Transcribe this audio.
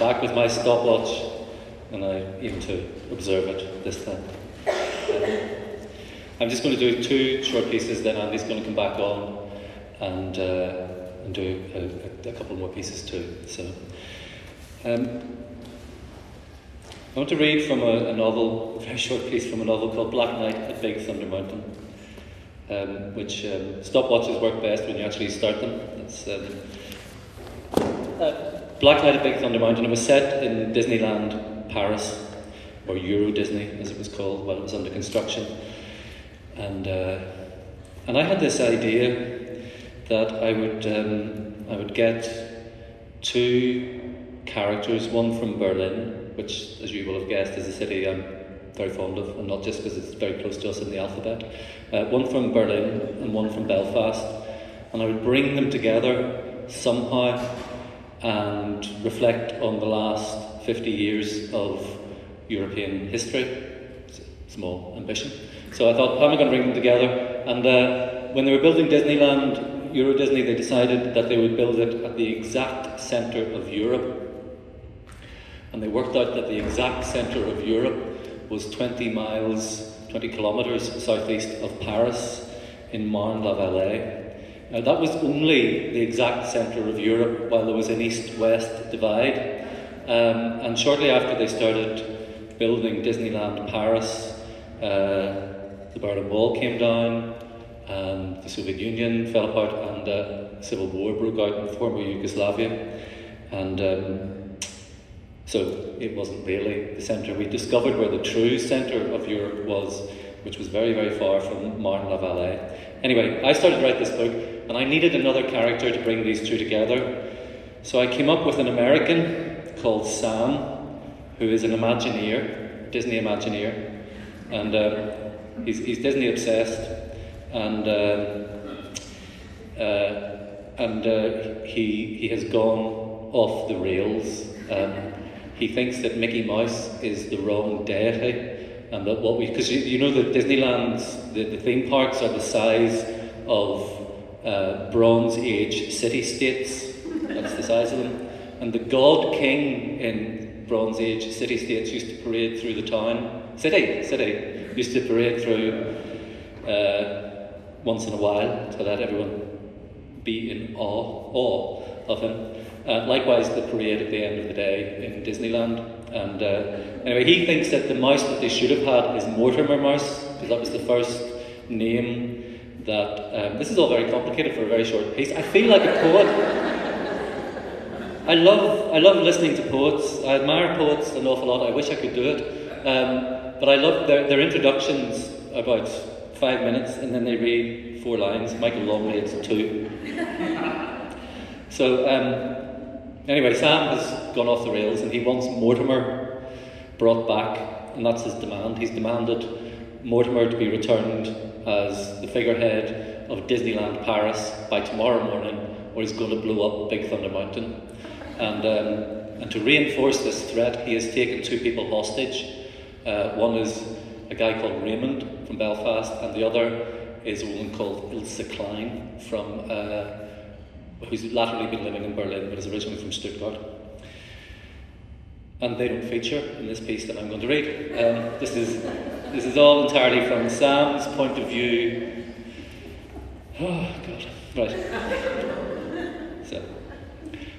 back with my stopwatch and I aim to observe it this time. I'm just going to do two short pieces, then Andy's going to come back on and, uh, and do a, a, couple more pieces too. So, um, I want to read from a, a, novel, a very short piece from a novel called Black Night at Big Thunder Mountain, um, which um, stopwatches work best when you actually start them. It's, um, uh, Black Night at Big Thunder Mountain. It was set in Disneyland Paris, or Euro Disney as it was called while it was under construction. And, uh, and I had this idea that I would, um, I would get two characters, one from Berlin which, as you will have guessed, is a city I'm very fond of, and not just because it's very close to us in the alphabet. Uh, one from Berlin and one from Belfast, and I would bring them together somehow and reflect on the last 50 years of European history. Small ambition. So I thought, how am I going to bring them together? And uh, when they were building Disneyland, Euro Disney, they decided that they would build it at the exact centre of Europe and they worked out that the exact centre of Europe was 20 miles, 20 kilometres southeast of Paris in Marne-la-Vallée. Now, that was only the exact centre of Europe while there was an east west divide. Um, and shortly after they started building Disneyland Paris, uh, the Berlin Wall came down, and the Soviet Union fell apart, and uh, civil war broke out in former Yugoslavia. And um, so it wasn't really the centre. We discovered where the true centre of Europe was, which was very, very far from Marne-la-Vallée. Anyway, I started to write this book, and I needed another character to bring these two together. So I came up with an American called Sam, who is an Imagineer, Disney Imagineer, and uh, he's, he's Disney obsessed, and uh, uh, and uh, he he has gone off the rails. Um, he thinks that Mickey Mouse is the wrong deity, and that what we because you, you, know that Disneyland's the, the theme parks are the size of uh, Bronze Age city states. That's the size of them, and the God King in Bronze Age city states used to parade through the town. City, city used to parade through uh, once in a while to let everyone be in awe, awe of him. Uh, likewise, the parade at the end of the day in Disneyland. And uh, anyway, he thinks that the mouse that they should have had is Mortimer Mouse, because that was the first name that. Um, this is all very complicated for a very short piece. I feel like a poet. I love, I love listening to poets. I admire poets an awful lot. I wish I could do it. Um, but I love their, their introductions about five minutes and then they read four lines. Michael Longley, it's two. so, um, Anyway, Sam has gone off the rails and he wants Mortimer brought back, and that's his demand. He's demanded Mortimer to be returned as the figurehead of Disneyland Paris by tomorrow morning, or he's going to blow up Big Thunder Mountain. And, um, and to reinforce this threat, he has taken two people hostage. Uh, one is a guy called Raymond from Belfast, and the other is a woman called Ilse Klein from uh, who's latterly been living in Berlin but is originally from Stuttgart. And they don't feature in this piece that I'm going to read. Um, this, is, this is all entirely from Sam's point of view. Oh, God. Right.